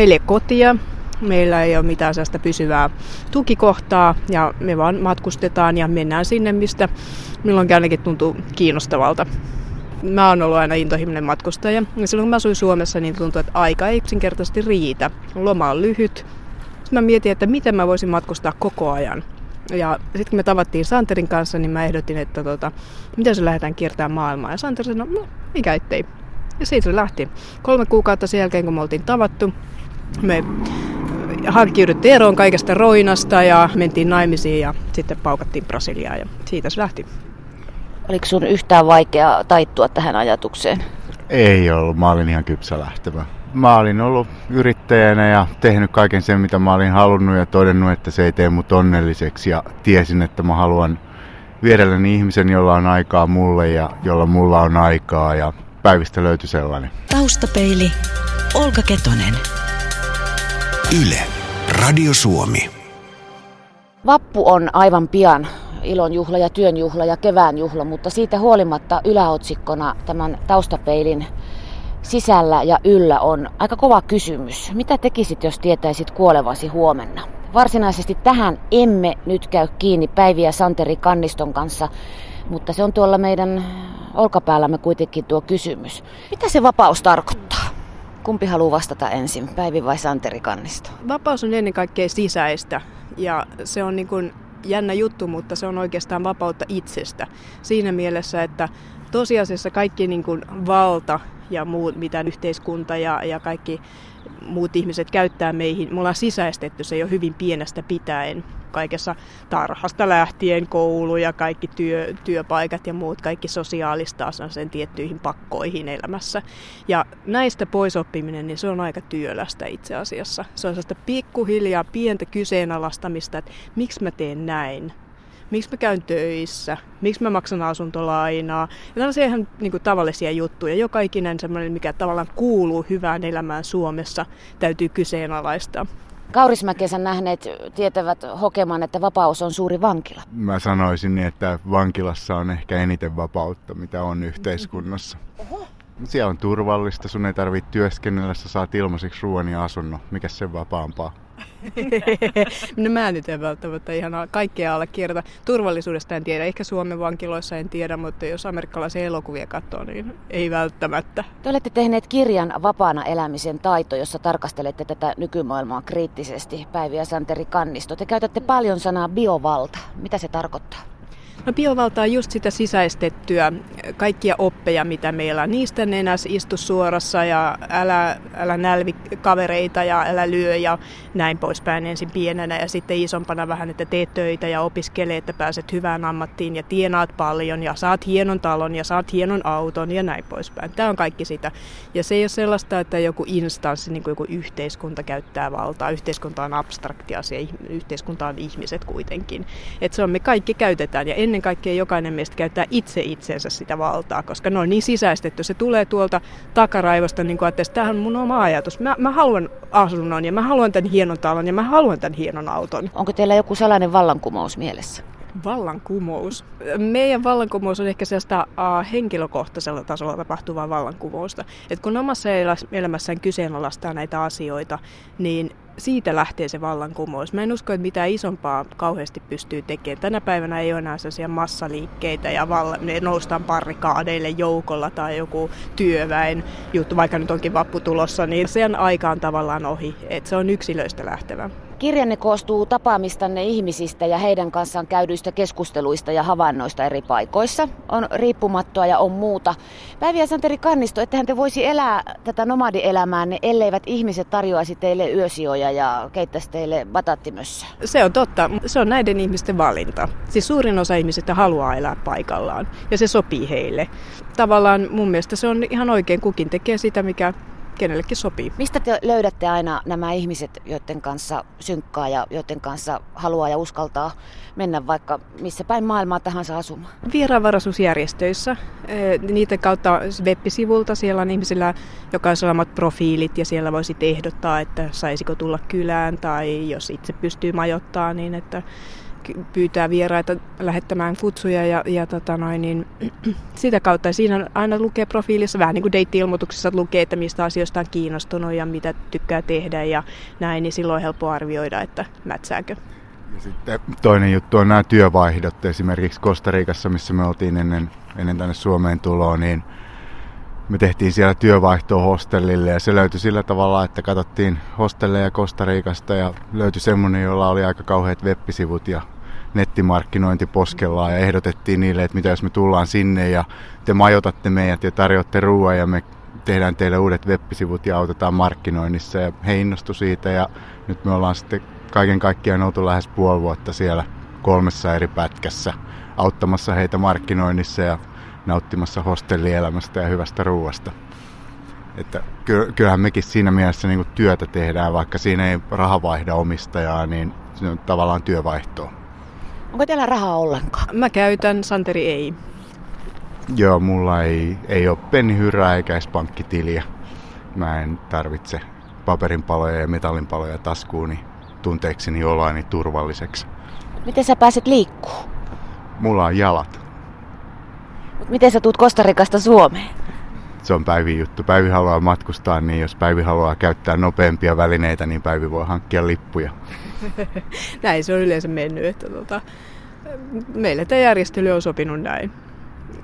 meillä ei kotia, meillä ei ole mitään sellaista pysyvää tukikohtaa ja me vaan matkustetaan ja mennään sinne, mistä milloinkin ainakin tuntuu kiinnostavalta. Mä oon ollut aina intohimoinen matkustaja ja silloin kun mä asuin Suomessa, niin tuntuu, että aika ei yksinkertaisesti riitä. Loma on lyhyt. Sitten mä mietin, että miten mä voisin matkustaa koko ajan. Ja sitten kun me tavattiin Santerin kanssa, niin mä ehdotin, että tota, miten se lähdetään kiertämään maailmaa. Ja Santer sanoi, no mikä ettei. Ja siitä se lähti. Kolme kuukautta sen jälkeen, kun me oltiin tavattu, me hankkiuduttiin eroon kaikesta roinasta ja mentiin naimisiin ja sitten paukattiin Brasiliaa ja siitä se lähti. Oliko sun yhtään vaikea taittua tähän ajatukseen? Ei ollut, mä olin ihan kypsä lähtevä. Mä olin ollut yrittäjänä ja tehnyt kaiken sen, mitä mä olin halunnut ja todennut, että se ei tee mut onnelliseksi ja tiesin, että mä haluan vierelläni ihmisen, jolla on aikaa mulle ja jolla mulla on aikaa ja päivistä löytyi sellainen. Taustapeili, Olka Ketonen. Yle, Radio Suomi. Vappu on aivan pian ilonjuhla ja työnjuhla ja kevään juhla, mutta siitä huolimatta yläotsikkona tämän taustapeilin sisällä ja yllä on aika kova kysymys. Mitä tekisit, jos tietäisit kuolevasi huomenna? Varsinaisesti tähän emme nyt käy kiinni Päivi ja Santeri Kanniston kanssa, mutta se on tuolla meidän olkapäällämme kuitenkin tuo kysymys. Mitä se vapaus tarkoittaa? Kumpi haluaa vastata ensin, Päivi vai Santeri Kannisto? Vapaus on ennen kaikkea sisäistä ja se on niin kuin jännä juttu, mutta se on oikeastaan vapautta itsestä. Siinä mielessä, että tosiasiassa kaikki niin kuin valta ja muut, mitä yhteiskunta ja, ja kaikki muut ihmiset käyttää meihin, me ollaan sisäistetty se jo hyvin pienestä pitäen kaikessa tarhasta lähtien, koulu ja kaikki työ, työpaikat ja muut, kaikki sosiaalista sen tiettyihin pakkoihin elämässä. Ja näistä poisoppiminen, niin se on aika työlästä itse asiassa. Se on sellaista pikkuhiljaa pientä kyseenalaistamista, että miksi mä teen näin, miksi mä käyn töissä, miksi mä maksan asuntolainaa. Ja tällaisia ihan niin kuin, tavallisia juttuja. Joka ikinen semmoinen, mikä tavallaan kuuluu hyvään elämään Suomessa, täytyy kyseenalaistaa. Kaurismäkensä nähneet tietävät hokemaan, että vapaus on suuri vankila. Mä sanoisin, että vankilassa on ehkä eniten vapautta, mitä on yhteiskunnassa. Oho. Siellä on turvallista, sun ei tarvitse työskennellä, sä saat ilmaiseksi ruoan ja asunnon. Mikä sen vapaampaa? no mä nyt en välttämättä ihan kaikkea allekirjoita. Turvallisuudesta en tiedä. Ehkä Suomen vankiloissa en tiedä, mutta jos amerikkalaisia elokuvia katsoo, niin ei välttämättä. Te olette tehneet kirjan Vapaana elämisen taito, jossa tarkastelette tätä nykymaailmaa kriittisesti. Päivi ja Santeri Kannisto. Te käytätte paljon sanaa biovalta. Mitä se tarkoittaa? No biovalta on just sitä sisäistettyä, kaikkia oppeja, mitä meillä on. Niistä nenäs istu suorassa ja älä, älä nälvi kavereita ja älä lyö ja näin poispäin ensin pienenä ja sitten isompana vähän, että teet töitä ja opiskele, että pääset hyvään ammattiin ja tienaat paljon ja saat hienon talon ja saat hienon auton ja näin poispäin. Tämä on kaikki sitä. Ja se ei ole sellaista, että joku instanssi, niin kuin joku yhteiskunta käyttää valtaa. Yhteiskunta on abstrakti asia, yhteiskunta on ihmiset kuitenkin. Että se on, me kaikki käytetään ja ennen kaikkea jokainen meistä käyttää itse itsensä sitä valtaa, koska ne on niin sisäistetty. Se tulee tuolta takaraivosta, niin kuin, että tämähän on mun oma ajatus. Mä, mä haluan asunnon ja mä haluan tämän hienon talon ja mä haluan tämän hienon auton. Onko teillä joku salainen vallankumous mielessä? Vallankumous. Meidän vallankumous on ehkä sellaista uh, henkilökohtaisella tasolla tapahtuvaa vallankumousta. Et kun omassa elämässään kyseenalaistaa näitä asioita, niin siitä lähtee se vallankumous. Mä en usko, että mitään isompaa kauheasti pystyy tekemään. Tänä päivänä ei ole enää sellaisia massaliikkeitä ja valla, ne noustaan parrikaadeille joukolla tai joku työväen juttu, vaikka nyt onkin vappu tulossa, niin sen aika on tavallaan ohi. Et se on yksilöistä lähtevä. Kirjanne koostuu tapaamistanne ihmisistä ja heidän kanssaan käydyistä keskusteluista ja havainnoista eri paikoissa. On riippumattoa ja on muuta. Päivi ja Santeri Kannisto, ettehän te voisi elää tätä nomadielämäänne, elleivät ihmiset tarjoaisi teille yösijoja ja keittäisi teille batattimössä. Se on totta. Se on näiden ihmisten valinta. Siis suurin osa ihmisistä haluaa elää paikallaan ja se sopii heille. Tavallaan mun mielestä se on ihan oikein. Kukin tekee sitä, mikä kenellekin sopii. Mistä te löydätte aina nämä ihmiset, joiden kanssa synkkaa ja joiden kanssa haluaa ja uskaltaa mennä vaikka missä päin maailmaa tahansa asumaan? Vieraanvaraisuusjärjestöissä. Niiden kautta web-sivulta siellä on ihmisillä jokaisella omat profiilit ja siellä voisi ehdottaa, että saisiko tulla kylään tai jos itse pystyy majoittamaan, niin että pyytää vieraita lähettämään kutsuja ja, ja tota noin, niin, sitä kautta siinä aina lukee profiilissa, vähän niin kuin deitti-ilmoituksessa lukee, että mistä asioista on kiinnostunut ja mitä tykkää tehdä ja näin, niin silloin on helppo arvioida, että mätsääkö. Ja sitten toinen juttu on nämä työvaihdot. Esimerkiksi Kostarikassa, missä me oltiin ennen, ennen tänne Suomeen tuloa, niin me tehtiin siellä työvaihtoa hostellille ja se löytyi sillä tavalla, että katsottiin hostelleja Kostariikasta ja löytyi semmoinen, jolla oli aika kauheat web-sivut ja nettimarkkinointi poskellaan ja ehdotettiin niille, että mitä jos me tullaan sinne ja te majoitatte meidät ja tarjoatte ruoan ja me tehdään teille uudet web-sivut ja autetaan markkinoinnissa. Ja he innostu siitä ja nyt me ollaan sitten kaiken kaikkiaan oltu lähes puoli vuotta siellä kolmessa eri pätkässä auttamassa heitä markkinoinnissa ja nauttimassa hostellielämästä ja hyvästä ruoasta. Että kyllähän mekin siinä mielessä niin työtä tehdään, vaikka siinä ei raha vaihda omistajaa, niin se on tavallaan työvaihtoa. Onko teillä rahaa ollenkaan? Mä käytän, Santeri ei. Joo, mulla ei, ei ole pennihyrää eikä edes pankkitiliä. Mä en tarvitse paperinpaloja ja metallinpaloja taskuuni tunteekseni oloani turvalliseksi. Miten sä pääset liikkuu? Mulla on jalat. Mut miten sä tuut Kostarikasta Suomeen? Se on Päivi juttu. Päivi haluaa matkustaa, niin jos Päivi haluaa käyttää nopeampia välineitä, niin Päivi voi hankkia lippuja. näin se on yleensä mennyt, että tota, meille tämä järjestely on sopinut näin.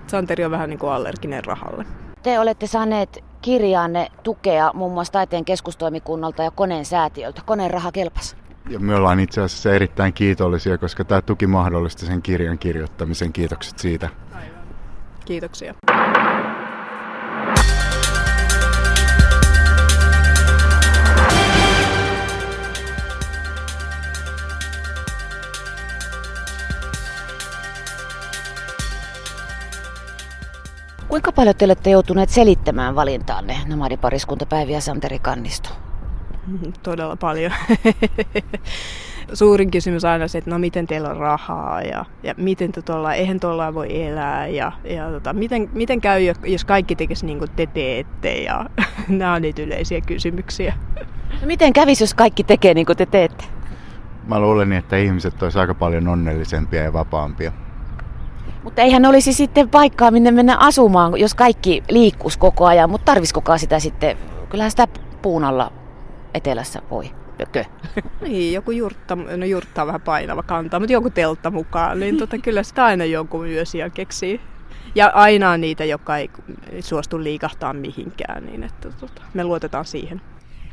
Santeri on vähän niin kuin allerginen rahalle. Te olette saaneet kirjaanne tukea muun muassa taiteen keskustoimikunnalta ja koneen säätiöltä. Koneen raha kelpas. Ja me ollaan itse asiassa erittäin kiitollisia, koska tämä tuki mahdollisti sen kirjan kirjoittamisen. Kiitokset siitä. Kiitoksia. Kuinka paljon te olette joutuneet selittämään valintaanne nomadipariskuntapäiviä Santeri Kannisto? Todella paljon. Suurin kysymys aina se, että no miten teillä on rahaa ja, ja miten te tuolla, eihän tuolla voi elää ja, ja tota, miten, miten käy, jos kaikki tekisi niin kuin te teette ja nämä on niitä yleisiä kysymyksiä. No miten kävisi, jos kaikki tekee niin kuin te teette? Mä luulen, että ihmiset olisivat aika paljon onnellisempia ja vapaampia. Mutta eihän olisi sitten paikkaa, minne mennä asumaan, jos kaikki liikkuisi koko ajan. Mutta tarviskokaan sitä sitten? Kyllähän sitä puun alla etelässä voi. Jokö? Niin, joku jurtta, no jurtta on vähän painava kantaa, mutta joku teltta mukaan, niin tota, kyllä sitä aina joku yösiä keksii. Ja aina on niitä, jotka ei suostu liikahtaa mihinkään, niin että tota, me luotetaan siihen.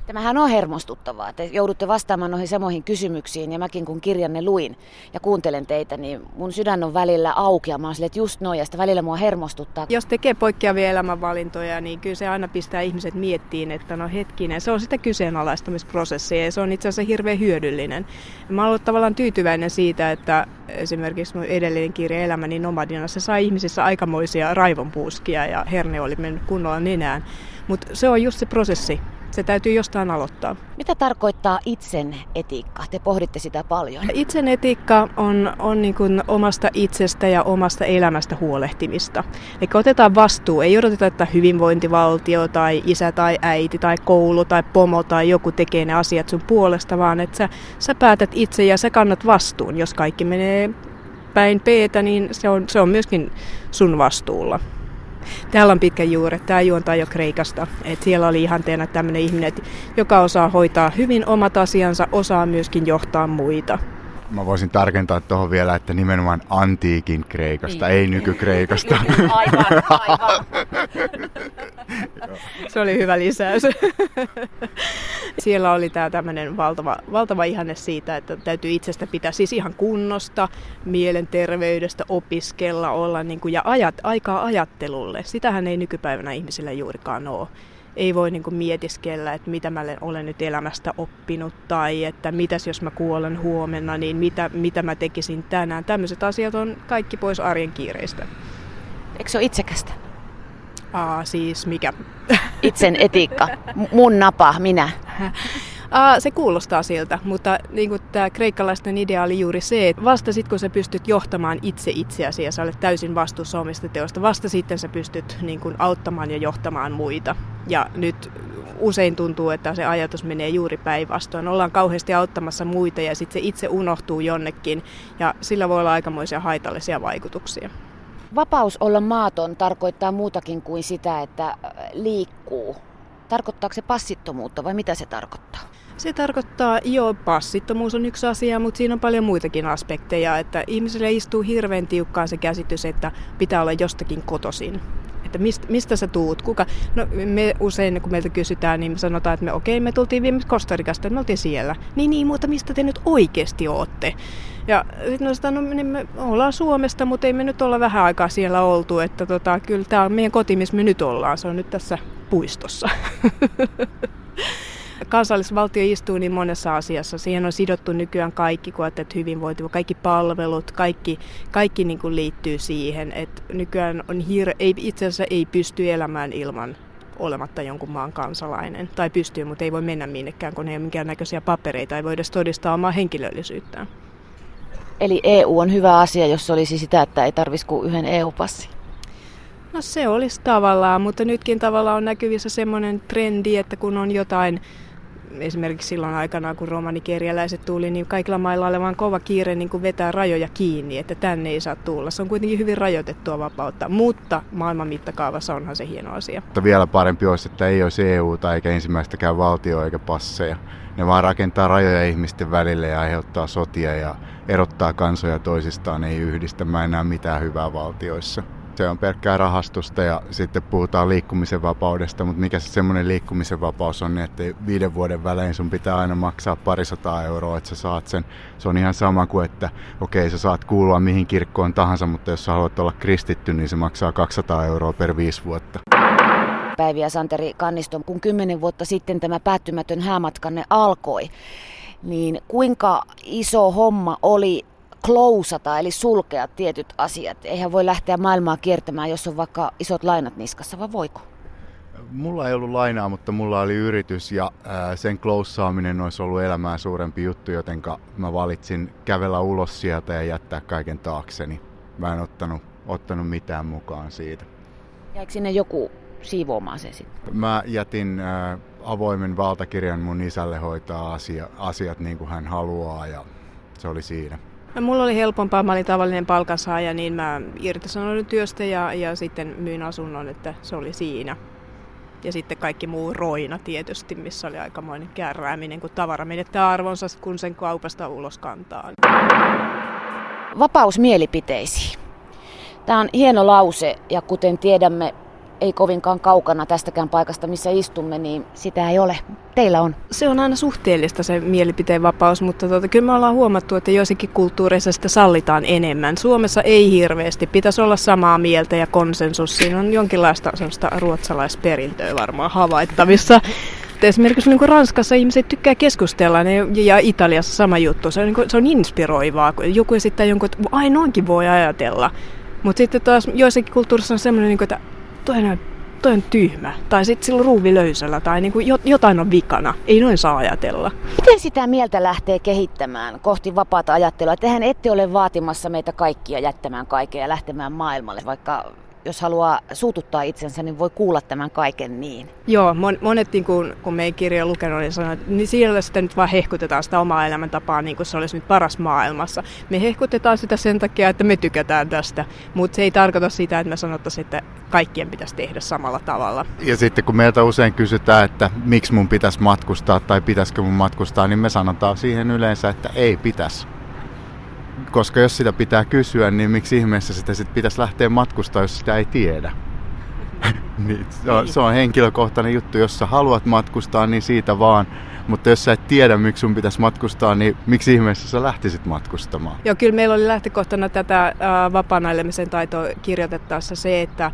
Tämähän on hermostuttavaa, että joudutte vastaamaan noihin samoihin kysymyksiin ja mäkin kun kirjanne luin ja kuuntelen teitä, niin mun sydän on välillä auki ja mä oon sille, että just noin ja sitä välillä mua hermostuttaa. Jos tekee poikkeavia elämänvalintoja, niin kyllä se aina pistää ihmiset miettiin, että no hetkinen, se on sitä kyseenalaistamisprosessia ja se on itse asiassa hirveän hyödyllinen. Mä olen tavallaan tyytyväinen siitä, että esimerkiksi mun edellinen kirja Elämäni nomadina, se sai ihmisissä aikamoisia raivonpuuskia ja herne oli mennyt kunnolla nenään. Mutta se on just se prosessi, se täytyy jostain aloittaa. Mitä tarkoittaa itsen etiikka? Te pohditte sitä paljon. Itsen etiikka on, on niin kuin omasta itsestä ja omasta elämästä huolehtimista. Eli otetaan vastuu. Ei odoteta, että hyvinvointivaltio tai isä tai äiti tai koulu tai pomo tai joku tekee ne asiat sun puolesta, vaan että sä, sä päätät itse ja sä kannat vastuun. Jos kaikki menee päin peetä, niin se on, se on myöskin sun vastuulla. Täällä on pitkä juuri. Tämä juontaa jo Kreikasta. Et siellä oli ihanteena tämmöinen ihminen, joka osaa hoitaa hyvin omat asiansa, osaa myöskin johtaa muita. Mä voisin tarkentaa tuohon vielä, että nimenomaan antiikin Kreikasta, niin. ei nykykreikasta. aivan, aivan. Se oli hyvä lisäys. Siellä oli tämä tämmöinen valtava, valtava ihanne siitä, että täytyy itsestä pitää siis ihan kunnosta, mielenterveydestä, opiskella, olla niin kuin, ja ajat, aikaa ajattelulle. Sitähän ei nykypäivänä ihmisillä juurikaan ole ei voi niin kuin mietiskellä, että mitä mä olen nyt elämästä oppinut tai että mitäs jos mä kuolen huomenna, niin mitä, mitä mä tekisin tänään. Tämmöiset asiat on kaikki pois arjen kiireistä. Eikö se ole itsekästä? Aa, siis mikä? Itsen etiikka. M- mun napa, minä. Aa, se kuulostaa siltä, mutta niin tämä kreikkalaisten idea oli juuri se, että vasta sitten kun sä pystyt johtamaan itse itseäsi ja sä olet täysin vastuussa omista teosta, vasta sitten sä pystyt niin kuin, auttamaan ja johtamaan muita. Ja nyt usein tuntuu, että se ajatus menee juuri päinvastoin. Ollaan kauheasti auttamassa muita ja sitten se itse unohtuu jonnekin ja sillä voi olla aikamoisia haitallisia vaikutuksia. Vapaus olla maaton tarkoittaa muutakin kuin sitä, että liikkuu. Tarkoittaako se passittomuutta vai mitä se tarkoittaa? Se tarkoittaa, jo passittomuus on yksi asia, mutta siinä on paljon muitakin aspekteja, että ihmiselle istuu hirveän tiukkaan se käsitys, että pitää olla jostakin kotosin että mistä, mistä sä tuut, kuka. No me usein, kun meiltä kysytään, niin me sanotaan, että me okei, okay, me tultiin viime Kostarikasta, me oltiin siellä. Niin, niin, mutta mistä te nyt oikeasti ootte? Ja sitten me sanotaan, no niin me ollaan Suomesta, mutta ei me nyt olla vähän aikaa siellä oltu, että tota, kyllä tämä on meidän koti, missä me nyt ollaan, se on nyt tässä puistossa. kansallisvaltio istuu niin monessa asiassa. Siihen on sidottu nykyään kaikki, kun että hyvinvointi, kaikki palvelut, kaikki, kaikki niin kuin liittyy siihen. Että nykyään on hir- ei, itse asiassa ei pysty elämään ilman olematta jonkun maan kansalainen. Tai pystyy, mutta ei voi mennä minnekään, kun ei ole minkäännäköisiä papereita, ei voi edes todistaa omaa henkilöllisyyttään. Eli EU on hyvä asia, jos olisi sitä, että ei tarvitsisi kuin yhden EU-passi. No se olisi tavallaan, mutta nytkin tavallaan on näkyvissä semmoinen trendi, että kun on jotain esimerkiksi silloin aikana, kun romanikerjäläiset tuli, niin kaikilla mailla oli vaan kova kiire niin kuin vetää rajoja kiinni, että tänne ei saa tulla. Se on kuitenkin hyvin rajoitettua vapautta, mutta maailman mittakaavassa onhan se hieno asia. Mutta vielä parempi olisi, että ei olisi EU tai eikä ensimmäistäkään valtio eikä passeja. Ne vaan rakentaa rajoja ihmisten välille ja aiheuttaa sotia ja erottaa kansoja toisistaan, ei yhdistä. Mä en näe mitään hyvää valtioissa. Se on pelkkää rahastusta ja sitten puhutaan liikkumisen vapaudesta, mutta mikä se semmoinen liikkumisen vapaus on, niin että viiden vuoden välein sun pitää aina maksaa parisataa euroa, että sä saat sen. Se on ihan sama kuin, että okei, sä saat kuulua mihin kirkkoon tahansa, mutta jos sä haluat olla kristitty, niin se maksaa 200 euroa per viisi vuotta. Päiviä Santeri Kannisto, kun kymmenen vuotta sitten tämä päättymätön häämatkanne alkoi, niin kuinka iso homma oli klousata, eli sulkea tietyt asiat. Eihän voi lähteä maailmaa kiertämään, jos on vaikka isot lainat niskassa, vai voiko? Mulla ei ollut lainaa, mutta mulla oli yritys ja sen kloussaaminen olisi ollut elämään suurempi juttu, joten mä valitsin kävellä ulos sieltä ja jättää kaiken taakseni. Mä en ottanut, ottanut mitään mukaan siitä. Jäikö sinne joku siivoamaan se sitten? Mä jätin avoimen valtakirjan mun isälle hoitaa asia, asiat niin kuin hän haluaa ja se oli siinä. No, mulla oli helpompaa, mä olin tavallinen palkansaaja, niin mä irtisanoin työstä ja, ja sitten myin asunnon, että se oli siinä. Ja sitten kaikki muu roina tietysti, missä oli aikamoinen kärrääminen, kun tavara menettää arvonsa, kun sen kaupasta ulos kantaa. Vapaus mielipiteisiin. Tämä on hieno lause ja kuten tiedämme, ei kovinkaan kaukana tästäkään paikasta, missä istumme, niin sitä ei ole. Teillä on. Se on aina suhteellista se mielipiteen vapaus, mutta tuota, kyllä me ollaan huomattu, että joissakin kulttuureissa sitä sallitaan enemmän. Suomessa ei hirveästi. Pitäisi olla samaa mieltä ja konsensus. Siinä on jonkinlaista sellaista ruotsalaisperintöä varmaan havaittavissa. Esimerkiksi niin Ranskassa ihmiset tykkää keskustella ja Italiassa sama juttu. Se on, niin kuin, se on inspiroivaa. Joku esittää jonkun, että ai noinkin voi ajatella. Mutta sitten taas joissakin kulttuurissa on semmoinen, niin että toi on, toi on tyhmä. Tai sitten sillä ruuvi löysällä tai niin kuin jotain on vikana. Ei noin saa ajatella. Miten sitä mieltä lähtee kehittämään kohti vapaata ajattelua? Tehän ette ole vaatimassa meitä kaikkia jättämään kaiken ja lähtemään maailmalle, vaikka jos haluaa suututtaa itsensä, niin voi kuulla tämän kaiken niin. Joo, mon, monet niin kun, kun me ei kirja lukenut, niin sanoo, että niin siellä sitä nyt vaan hehkutetaan sitä omaa elämäntapaa niin kuin se olisi nyt paras maailmassa. Me hehkutetaan sitä sen takia, että me tykätään tästä, mutta se ei tarkoita sitä, että me sanottaisiin, että kaikkien pitäisi tehdä samalla tavalla. Ja sitten kun meiltä usein kysytään, että miksi mun pitäisi matkustaa tai pitäisikö mun matkustaa, niin me sanotaan siihen yleensä, että ei pitäisi koska jos sitä pitää kysyä, niin miksi ihmeessä sitä sit pitäisi lähteä matkustaa, jos sitä ei tiedä? niin, se, on, se on henkilökohtainen juttu. Jos sä haluat matkustaa, niin siitä vaan. Mutta jos sä et tiedä, miksi sun pitäisi matkustaa, niin miksi ihmeessä sä lähtisit matkustamaan? Joo, kyllä meillä oli lähtökohtana tätä äh, vapaan taitoa kirjoitettaessa se, että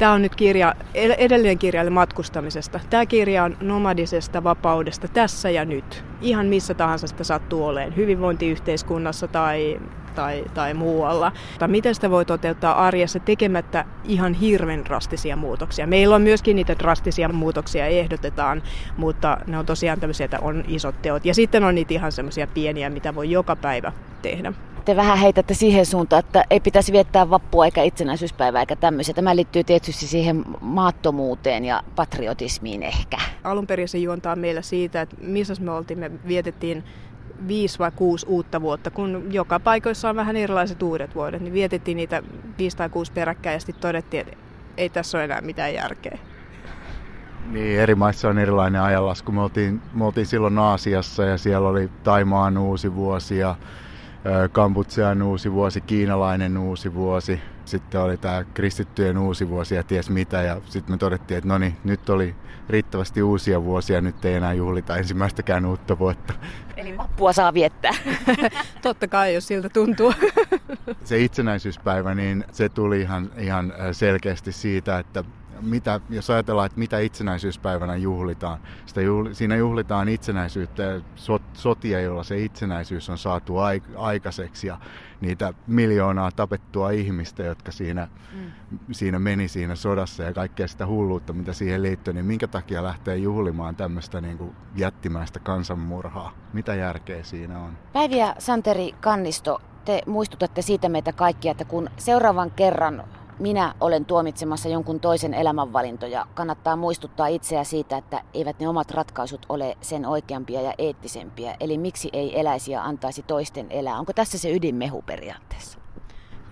Tämä on nyt kirja, edellinen kirja matkustamisesta. Tämä kirja on nomadisesta vapaudesta tässä ja nyt. Ihan missä tahansa sitä sattuu olemaan. Hyvinvointiyhteiskunnassa tai tai, tai muualla. Tai miten sitä voi toteuttaa arjessa tekemättä ihan hirveän drastisia muutoksia. Meillä on myöskin niitä drastisia muutoksia ehdotetaan, mutta ne on tosiaan tämmöisiä, että on isot teot. Ja sitten on niitä ihan semmoisia pieniä, mitä voi joka päivä tehdä. Te vähän heitätte siihen suuntaan, että ei pitäisi viettää vappua eikä itsenäisyyspäivää eikä tämmöisiä. Tämä liittyy tietysti siihen maattomuuteen ja patriotismiin ehkä. Alun perin se juontaa meillä siitä, että missä me oltiin. Me vietettiin viisi vai kuusi uutta vuotta, kun joka paikoissa on vähän erilaiset uudet vuodet, niin vietettiin niitä viisi tai kuusi peräkkäin ja sitten todettiin, että ei tässä ole enää mitään järkeä. Niin, eri maissa on erilainen ajanlasku. Me oltiin, me oltiin silloin Aasiassa ja siellä oli Taimaan uusi vuosi ja Kambutsean uusi vuosi, kiinalainen uusi vuosi. Sitten oli tämä kristittyjen uusi vuosi ja ties mitä. Ja sitten me todettiin, että no niin, nyt oli riittävästi uusia vuosia, nyt ei enää juhlita ensimmäistäkään uutta vuotta. Eli vappua saa viettää. Totta kai, jos siltä tuntuu. se itsenäisyyspäivä, niin se tuli ihan, ihan selkeästi siitä, että mitä, jos ajatellaan, että mitä itsenäisyyspäivänä juhlitaan, sitä juhli, siinä juhlitaan itsenäisyyttä ja sot, sotia, joilla se itsenäisyys on saatu aikaiseksi ja niitä miljoonaa tapettua ihmistä, jotka siinä, mm. siinä meni siinä sodassa ja kaikkea sitä hulluutta, mitä siihen liittyy, niin minkä takia lähtee juhlimaan tämmöistä niin kuin jättimäistä kansanmurhaa? Mitä järkeä siinä on? Päiviä Santeri Kannisto, te muistutatte siitä meitä kaikkia, että kun seuraavan kerran minä olen tuomitsemassa jonkun toisen elämänvalintoja, kannattaa muistuttaa itseä siitä, että eivät ne omat ratkaisut ole sen oikeampia ja eettisempiä. Eli miksi ei eläisi ja antaisi toisten elää? Onko tässä se ydinmehu periaatteessa?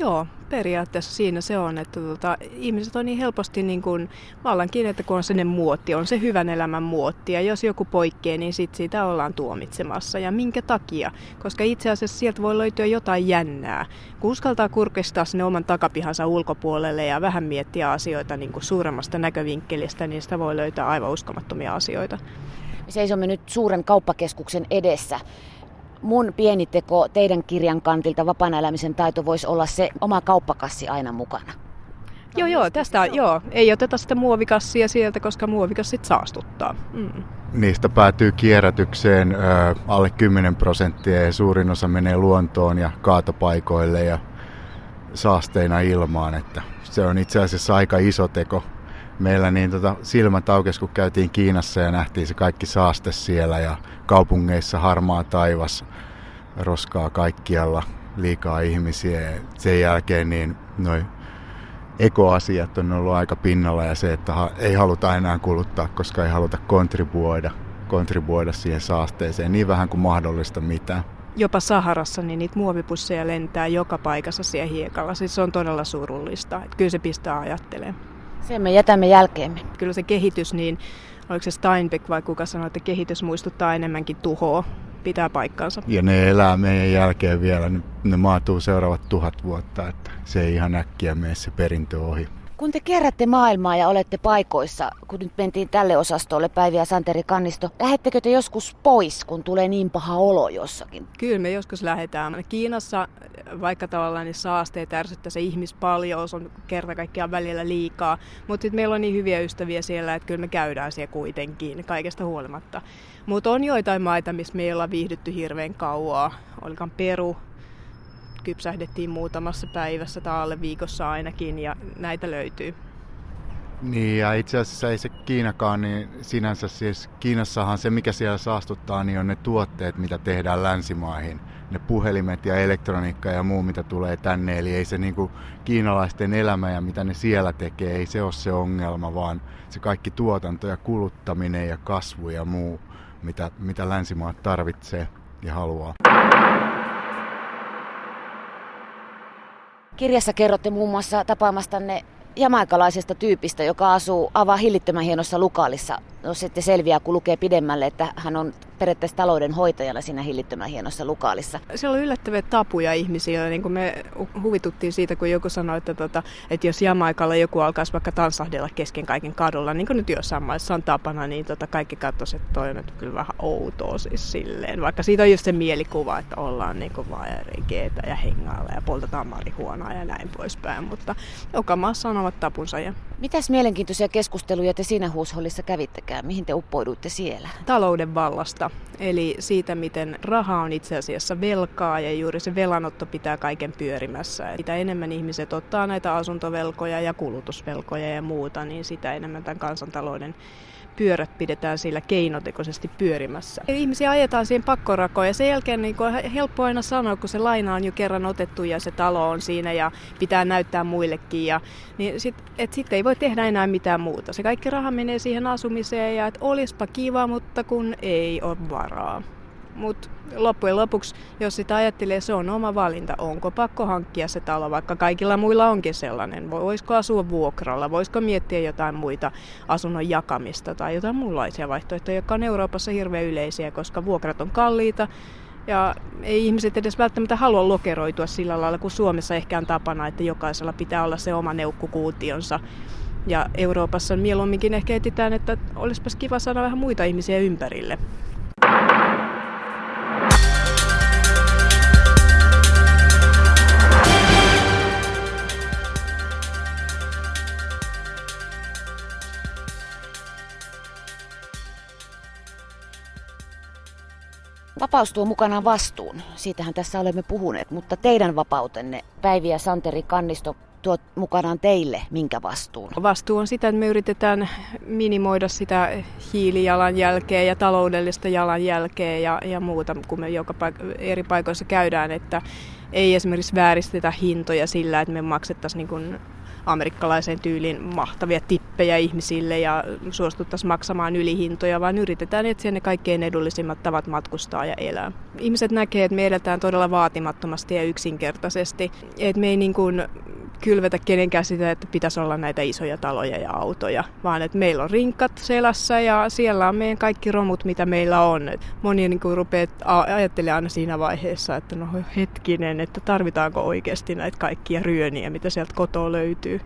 Joo, periaatteessa siinä se on, että tota, ihmiset on niin helposti niin kuin, vallankin, että kun on sellainen muotti, on se hyvän elämän muotti, ja jos joku poikkeaa, niin sit siitä ollaan tuomitsemassa. Ja minkä takia? Koska itse asiassa sieltä voi löytyä jotain jännää. Kun uskaltaa kurkistaa sinne oman takapihansa ulkopuolelle ja vähän miettiä asioita niin kuin suuremmasta näkövinkkelistä, niin sitä voi löytää aivan uskomattomia asioita. Me seisomme nyt suuren kauppakeskuksen edessä mun pieni teko teidän kirjan kantilta vapaan elämisen taito voisi olla se oma kauppakassi aina mukana. Joo, joo, tästä joo. Ei oteta sitä muovikassia sieltä, koska muovikassit saastuttaa. Mm. Niistä päätyy kierrätykseen ö, alle 10 prosenttia ja suurin osa menee luontoon ja kaatopaikoille ja saasteina ilmaan. Että se on itse asiassa aika iso teko meillä niin tota, silmät aukesi, kun käytiin Kiinassa ja nähtiin se kaikki saaste siellä ja kaupungeissa harmaa taivas, roskaa kaikkialla, liikaa ihmisiä. Sen jälkeen niin noin ekoasiat on ollut aika pinnalla ja se, että ei haluta enää kuluttaa, koska ei haluta kontribuoida, kontribuoida siihen saasteeseen niin vähän kuin mahdollista mitään. Jopa Saharassa niin niitä muovipusseja lentää joka paikassa siellä hiekalla. Siis se on todella surullista. Että kyllä se pistää ajattelemaan. Sen me jätämme jälkeemme. Kyllä se kehitys, niin oliko se Steinbeck vai kuka sanoi, että kehitys muistuttaa enemmänkin tuhoa, pitää paikkansa. Ja ne elää meidän jälkeen vielä, ne maatuu seuraavat tuhat vuotta, että se ei ihan äkkiä mene se perintö ohi. Kun te kierrätte maailmaa ja olette paikoissa, kun nyt mentiin tälle osastolle Päiviä Santeri Kannisto, lähettekö te joskus pois, kun tulee niin paha olo jossakin? Kyllä me joskus lähdetään. Kiinassa vaikka tavallaan niin saasteet ärsyttää se ihmispaljous on kerta kaikkiaan välillä liikaa, mutta sitten meillä on niin hyviä ystäviä siellä, että kyllä me käydään siellä kuitenkin kaikesta huolimatta. Mutta on joitain maita, missä me ei olla viihdytty hirveän kauaa. Olikaan Peru, kypsähdettiin muutamassa päivässä tai alle viikossa ainakin ja näitä löytyy. Niin ja itse asiassa ei se Kiinakaan, niin sinänsä siis Kiinassahan se mikä siellä saastuttaa, niin on ne tuotteet, mitä tehdään länsimaihin. Ne puhelimet ja elektroniikka ja muu, mitä tulee tänne. Eli ei se niinku kiinalaisten elämä ja mitä ne siellä tekee, ei se ole se ongelma, vaan se kaikki tuotanto ja kuluttaminen ja kasvu ja muu, mitä, mitä länsimaat tarvitsee ja haluaa. Kirjassa kerrotte muun muassa tapaamastanne jamaikalaisesta tyypistä, joka asuu avaa hillittömän hienossa lukaalissa. No sitten selviää, kun lukee pidemmälle, että hän on periaatteessa talouden hoitajana siinä hillittömän hienossa lukaalissa. Siellä on yllättäviä tapuja ihmisiä. Niin kuin me huvituttiin siitä, kun joku sanoi, että, tota, että jos Jamaikalla joku alkaisi vaikka tanssahdella kesken kaiken kadulla, niin kuin nyt jossain maissa on tapana, niin tota, kaikki katsoisivat, että toi on nyt kyllä vähän outoa siis silleen. Vaikka siitä on just se mielikuva, että ollaan niin kuin vaan ja hengailla ja poltetaan marihuonaa ja näin poispäin. Mutta joka maassa on omat tapunsa. Ja... Mitäs mielenkiintoisia keskusteluja te siinä huushollissa kävittekään? Mihin te uppouduitte siellä? Talouden vallasta, eli siitä, miten raha on itse asiassa velkaa ja juuri se velanotto pitää kaiken pyörimässä. Mitä enemmän ihmiset ottaa näitä asuntovelkoja ja kulutusvelkoja ja muuta, niin sitä enemmän tämän kansantalouden pyörät pidetään sillä keinotekoisesti pyörimässä. Ihmisiä ajetaan siihen pakkorakoon ja sen jälkeen niin on helppo aina sanoa, kun se laina on jo kerran otettu ja se talo on siinä ja pitää näyttää muillekin. Ja, niin sit, et sitten ei voi tehdä enää mitään muuta. Se kaikki raha menee siihen asumiseen ja että olispa kiva, mutta kun ei ole varaa. Mutta loppujen lopuksi, jos sitä ajattelee, se on oma valinta. Onko pakko hankkia se talo, vaikka kaikilla muilla onkin sellainen. Voisiko asua vuokralla, voisiko miettiä jotain muita asunnon jakamista tai jotain muunlaisia vaihtoehtoja, jotka on Euroopassa hirveän yleisiä, koska vuokrat on kalliita. Ja ei ihmiset edes välttämättä halua lokeroitua sillä lailla, kuin Suomessa ehkä on tapana, että jokaisella pitää olla se oma neukkukuutionsa. Ja Euroopassa mieluumminkin ehkä etsitään, että olisipas kiva saada vähän muita ihmisiä ympärille. Vapaus tuo mukanaan vastuun. Siitähän tässä olemme puhuneet, mutta teidän vapautenne, Päivi ja Santeri Kannisto, tuo mukanaan teille minkä vastuun? Vastuu on sitä, että me yritetään minimoida sitä hiilijalanjälkeä ja taloudellista jalanjälkeä ja, ja muuta, kun me joka paik- eri paikoissa käydään, että ei esimerkiksi vääristetä hintoja sillä, että me maksettaisiin niin amerikkalaiseen tyyliin mahtavia tippejä ihmisille ja suostuttaisiin maksamaan ylihintoja, vaan yritetään etsiä ne kaikkein edullisimmat tavat matkustaa ja elää. Ihmiset näkee, että me todella vaatimattomasti ja yksinkertaisesti. Että me ei niin kuin kylvetä kenenkään sitä, että pitäisi olla näitä isoja taloja ja autoja, vaan että meillä on rinkat selässä ja siellä on meidän kaikki romut, mitä meillä on. Et moni niin kuin rupeaa ajattelemaan aina siinä vaiheessa, että no hetkinen, että tarvitaanko oikeasti näitä kaikkia ryöniä, mitä sieltä kotoa löytyy.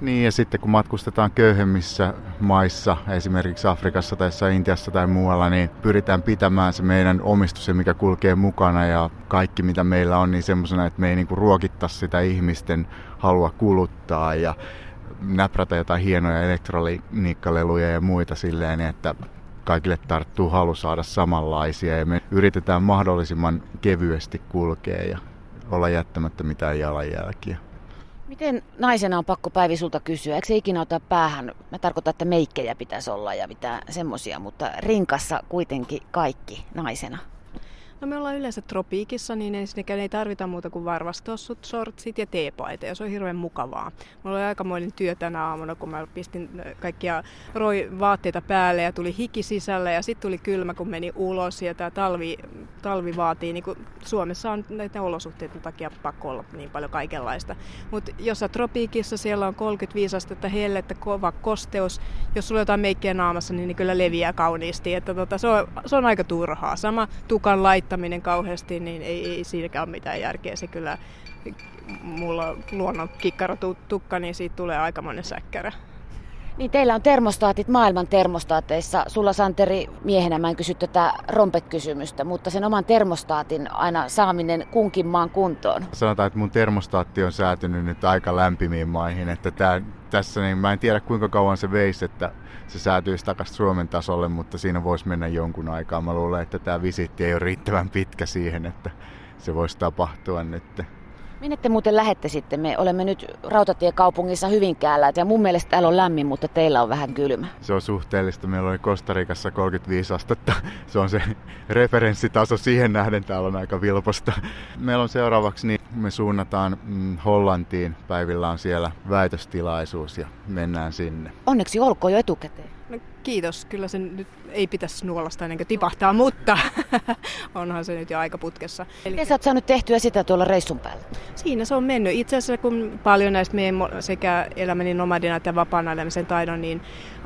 Niin ja sitten kun matkustetaan köyhemmissä maissa, esimerkiksi Afrikassa tai Intiassa tai muualla, niin pyritään pitämään se meidän omistus, mikä kulkee mukana ja kaikki mitä meillä on, niin semmoisena, että me ei niinku ruokittaa sitä ihmisten halua kuluttaa ja näprätä jotain hienoja elektroniikkaleluja ja muita silleen, että kaikille tarttuu halu saada samanlaisia ja me yritetään mahdollisimman kevyesti kulkea ja olla jättämättä mitään jalanjälkiä. Miten naisena on pakko Päivi sulta kysyä? Eikö se ikinä ota päähän? Mä tarkoitan, että meikkejä pitäisi olla ja mitä semmosia, mutta rinkassa kuitenkin kaikki naisena. No me ollaan yleensä tropiikissa, niin ensinnäkään ei tarvita muuta kuin varvastossut, sortsit ja teepaita, ja se on hirveän mukavaa. Mulla oli aikamoinen työ tänä aamuna, kun mä pistin kaikkia roi vaatteita päälle ja tuli hiki sisällä, ja sitten tuli kylmä, kun meni ulos, ja tämä talvi, talvi vaatii, niin kuin Suomessa on näiden olosuhteiden takia pakko olla niin paljon kaikenlaista. Mutta jos tropiikissa, siellä on 35 astetta hellettä, kova kosteus, jos sulla on jotain meikkiä naamassa, niin ne kyllä leviää kauniisti, että tota, se, on, se on aika turhaa. Sama tukan laittaa laittaminen kauheasti, niin ei, ei siinäkään ole mitään järkeä. Se kyllä, mulla luonnon kikkaratukka, niin siitä tulee aikamoinen säkkärä. Niin teillä on termostaatit maailman termostaateissa. Sulla Santeri miehenä mä en kysy tätä rompekysymystä, mutta sen oman termostaatin aina saaminen kunkin maan kuntoon. Sanotaan, että mun termostaatti on säätynyt nyt aika lämpimiin maihin, että tää, tässä niin mä en tiedä kuinka kauan se veisi, että se säätyisi takaisin Suomen tasolle, mutta siinä voisi mennä jonkun aikaa. Mä luulen, että tämä visitti ei ole riittävän pitkä siihen, että se voisi tapahtua nyt. Minne te muuten lähette sitten? Me olemme nyt rautatiekaupungissa Hyvinkäällä ja mun mielestä täällä on lämmin, mutta teillä on vähän kylmä. Se on suhteellista. Meillä oli Kostarikassa 35 astetta. Se on se referenssitaso siihen nähden. Täällä on aika vilposta. Meillä on seuraavaksi, niin me suunnataan mm, Hollantiin. Päivillä on siellä väitöstilaisuus ja mennään sinne. Onneksi olkoon jo etukäteen. No, Kiitos. Kyllä se nyt ei pitäisi nuolasta ennen kuin tipahtaa, mutta onhan se nyt jo aika putkessa. Eli... Miten sä oot saanut tehtyä sitä tuolla reissun päällä? Siinä se on mennyt. Itse asiassa kun paljon näistä meidän sekä elämäni nomadina että vapaana elämisen taidon, niin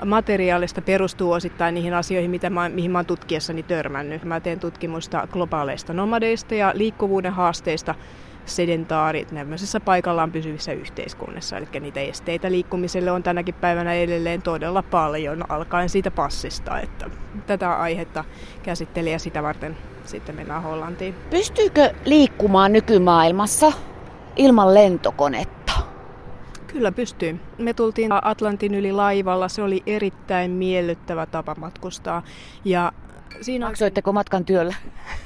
materiaalista perustuu osittain niihin asioihin, mitä mä, mihin mä oon tutkiessani törmännyt. Mä teen tutkimusta globaaleista nomadeista ja liikkuvuuden haasteista sedentaarit tämmöisessä paikallaan pysyvissä yhteiskunnissa. Eli niitä esteitä liikkumiselle on tänäkin päivänä edelleen todella paljon, alkaen siitä passista. Että tätä aihetta käsitteli ja sitä varten sitten mennään Hollantiin. Pystyykö liikkumaan nykymaailmassa ilman lentokonetta? Kyllä pystyy. Me tultiin Atlantin yli laivalla. Se oli erittäin miellyttävä tapa matkustaa. Ja Siinä Maksoitteko matkan työllä?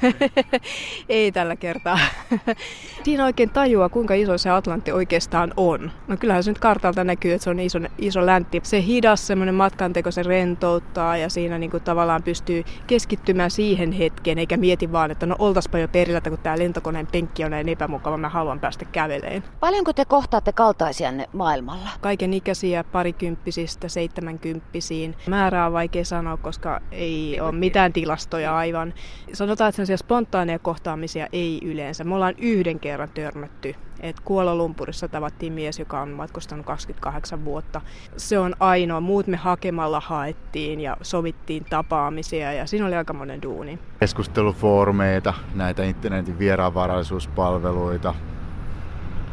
Ei tällä kertaa. Siinä oikein tajua, kuinka iso se Atlantti oikeastaan on. No kyllähän se nyt kartalta näkyy, että se on iso, iso läntti. Se hidas semmoinen matkanteko, se rentouttaa ja siinä niin kuin tavallaan pystyy keskittymään siihen hetkeen, eikä mieti vaan, että no oltaspa jo perillä, kun tämä lentokoneen penkki on näin epämukava, mä haluan päästä käveleen. Paljonko te kohtaatte kaltaisianne maailmalla? Kaiken ikäisiä parikymppisistä seitsemänkymppisiin. Määrää on vaikea sanoa, koska ei ole mitään tilastoja aivan. Sanotaan, että sellaisia spontaaneja kohtaamisia ei yleensä. Me ollaan yhden kerran törmätty. Et Kuola Lumpurissa tavattiin mies, joka on matkustanut 28 vuotta. Se on ainoa. Muut me hakemalla haettiin ja sovittiin tapaamisia ja siinä oli aika monen duuni. Keskustelufoorumeita, näitä internetin vieraanvaraisuuspalveluita,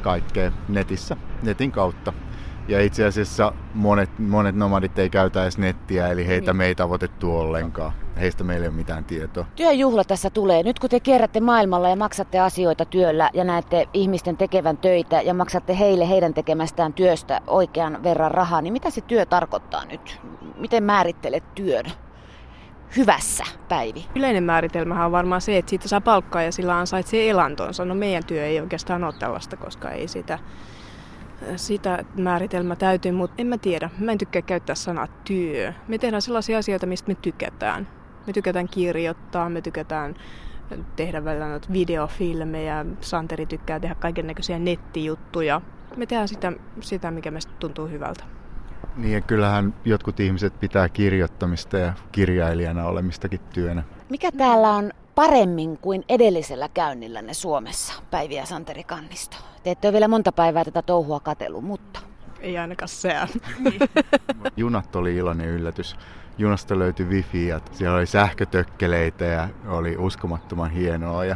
kaikkea netissä, netin kautta. Ja itse asiassa monet, monet nomadit ei käytä edes nettiä, eli heitä niin. me ei tavoitettu ollenkaan. Heistä meillä ei ole mitään tietoa. Työjuhla tässä tulee. Nyt kun te kierrätte maailmalla ja maksatte asioita työllä ja näette ihmisten tekevän töitä ja maksatte heille heidän tekemästään työstä oikean verran rahaa, niin mitä se työ tarkoittaa nyt? Miten määrittelet työn? hyvässä, Päivi? Yleinen määritelmähän on varmaan se, että siitä saa palkkaa ja sillä ansaitsee elantonsa. No meidän työ ei oikeastaan ole tällaista, koska ei sitä sitä määritelmä täytyy, mutta en mä tiedä. Mä en tykkää käyttää sanaa työ. Me tehdään sellaisia asioita, mistä me tykätään. Me tykätään kirjoittaa, me tykätään tehdä välillä noita videofilmejä. Santeri tykkää tehdä kaiken näköisiä nettijuttuja. Me tehdään sitä, sitä, mikä meistä tuntuu hyvältä. Niin ja kyllähän jotkut ihmiset pitää kirjoittamista ja kirjailijana olemistakin työnä. Mikä täällä on paremmin kuin edellisellä käynnillänne Suomessa, Päivi ja Santeri Kannisto? Te ette ole vielä monta päivää tätä touhua katellut, mutta... Ei ainakaan se. Junat oli iloinen yllätys. Junasta löytyi wifi ja siellä oli sähkötökkeleitä ja oli uskomattoman hienoa ja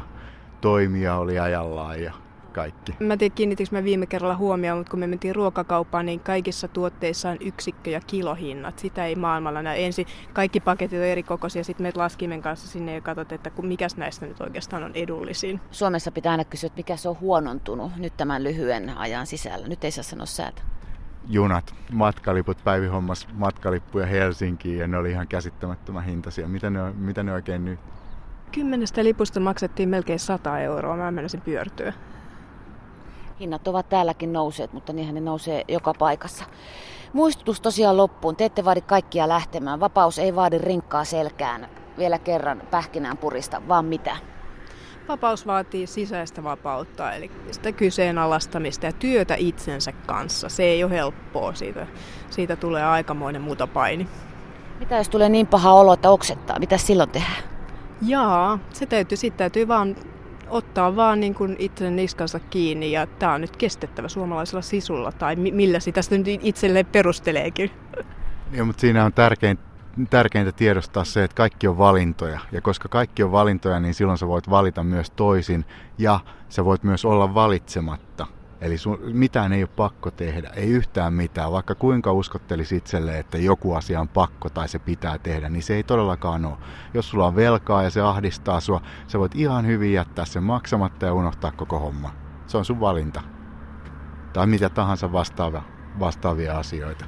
toimia oli ajallaan ja kaikki. Mä tiedän, kiinnitikö mä viime kerralla huomioon, mutta kun me mentiin ruokakauppaan, niin kaikissa tuotteissa on yksikkö- ja kilohinnat. Sitä ei maailmalla näy. Ensin kaikki paketit on eri kokoisia, sitten me laskimen kanssa sinne ja katsot, että mikä näistä nyt oikeastaan on edullisin. Suomessa pitää aina kysyä, että mikä se on huonontunut nyt tämän lyhyen ajan sisällä. Nyt ei saa sanoa säätä junat, matkaliput, Päivi hommas matkalippuja Helsinkiin ja ne oli ihan käsittämättömän hintaisia. Mitä ne, mitä ne oikein nyt? Kymmenestä lipusta maksettiin melkein 100 euroa, mä menisin pyörtyä. Hinnat ovat täälläkin nousseet, mutta niinhän ne nousee joka paikassa. Muistutus tosiaan loppuun. Te ette vaadi kaikkia lähtemään. Vapaus ei vaadi rinkkaa selkään. Vielä kerran pähkinään purista, vaan mitä? Vapaus vaatii sisäistä vapautta, eli sitä kyseenalaistamista ja työtä itsensä kanssa. Se ei ole helppoa, siitä, siitä tulee aikamoinen paini. Mitä jos tulee niin paha olo, että oksettaa? Mitä silloin tehdään? Jaa, se täytyy, sitten täytyy vaan ottaa vaan niin kuin itse niskansa kiinni ja tämä on nyt kestettävä suomalaisella sisulla tai millä sitä nyt itselleen perusteleekin. Joo, mutta siinä on tärkein, tärkeintä tiedostaa se, että kaikki on valintoja. Ja koska kaikki on valintoja, niin silloin sä voit valita myös toisin ja sä voit myös olla valitsematta. Eli sun, mitään ei ole pakko tehdä, ei yhtään mitään. Vaikka kuinka uskottelisi itselle, että joku asia on pakko tai se pitää tehdä, niin se ei todellakaan ole. Jos sulla on velkaa ja se ahdistaa sua, sä voit ihan hyvin jättää sen maksamatta ja unohtaa koko homma. Se on sun valinta. Tai mitä tahansa vastaava, vastaavia asioita.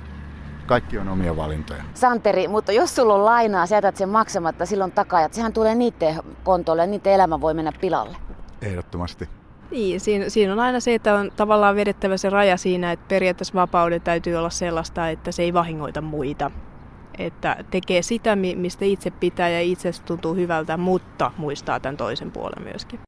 Kaikki on omia valintoja. Santeri, mutta jos sulla on lainaa, sä jätät sen maksamatta silloin takajat, sehän tulee niiden kontolle ja niiden elämä voi mennä pilalle. Ehdottomasti. Niin, siinä, siinä on aina se, että on tavallaan vedettävä se raja siinä, että periaatteessa vapauden täytyy olla sellaista, että se ei vahingoita muita. Että tekee sitä, mistä itse pitää ja itse tuntuu hyvältä, mutta muistaa tämän toisen puolen myöskin.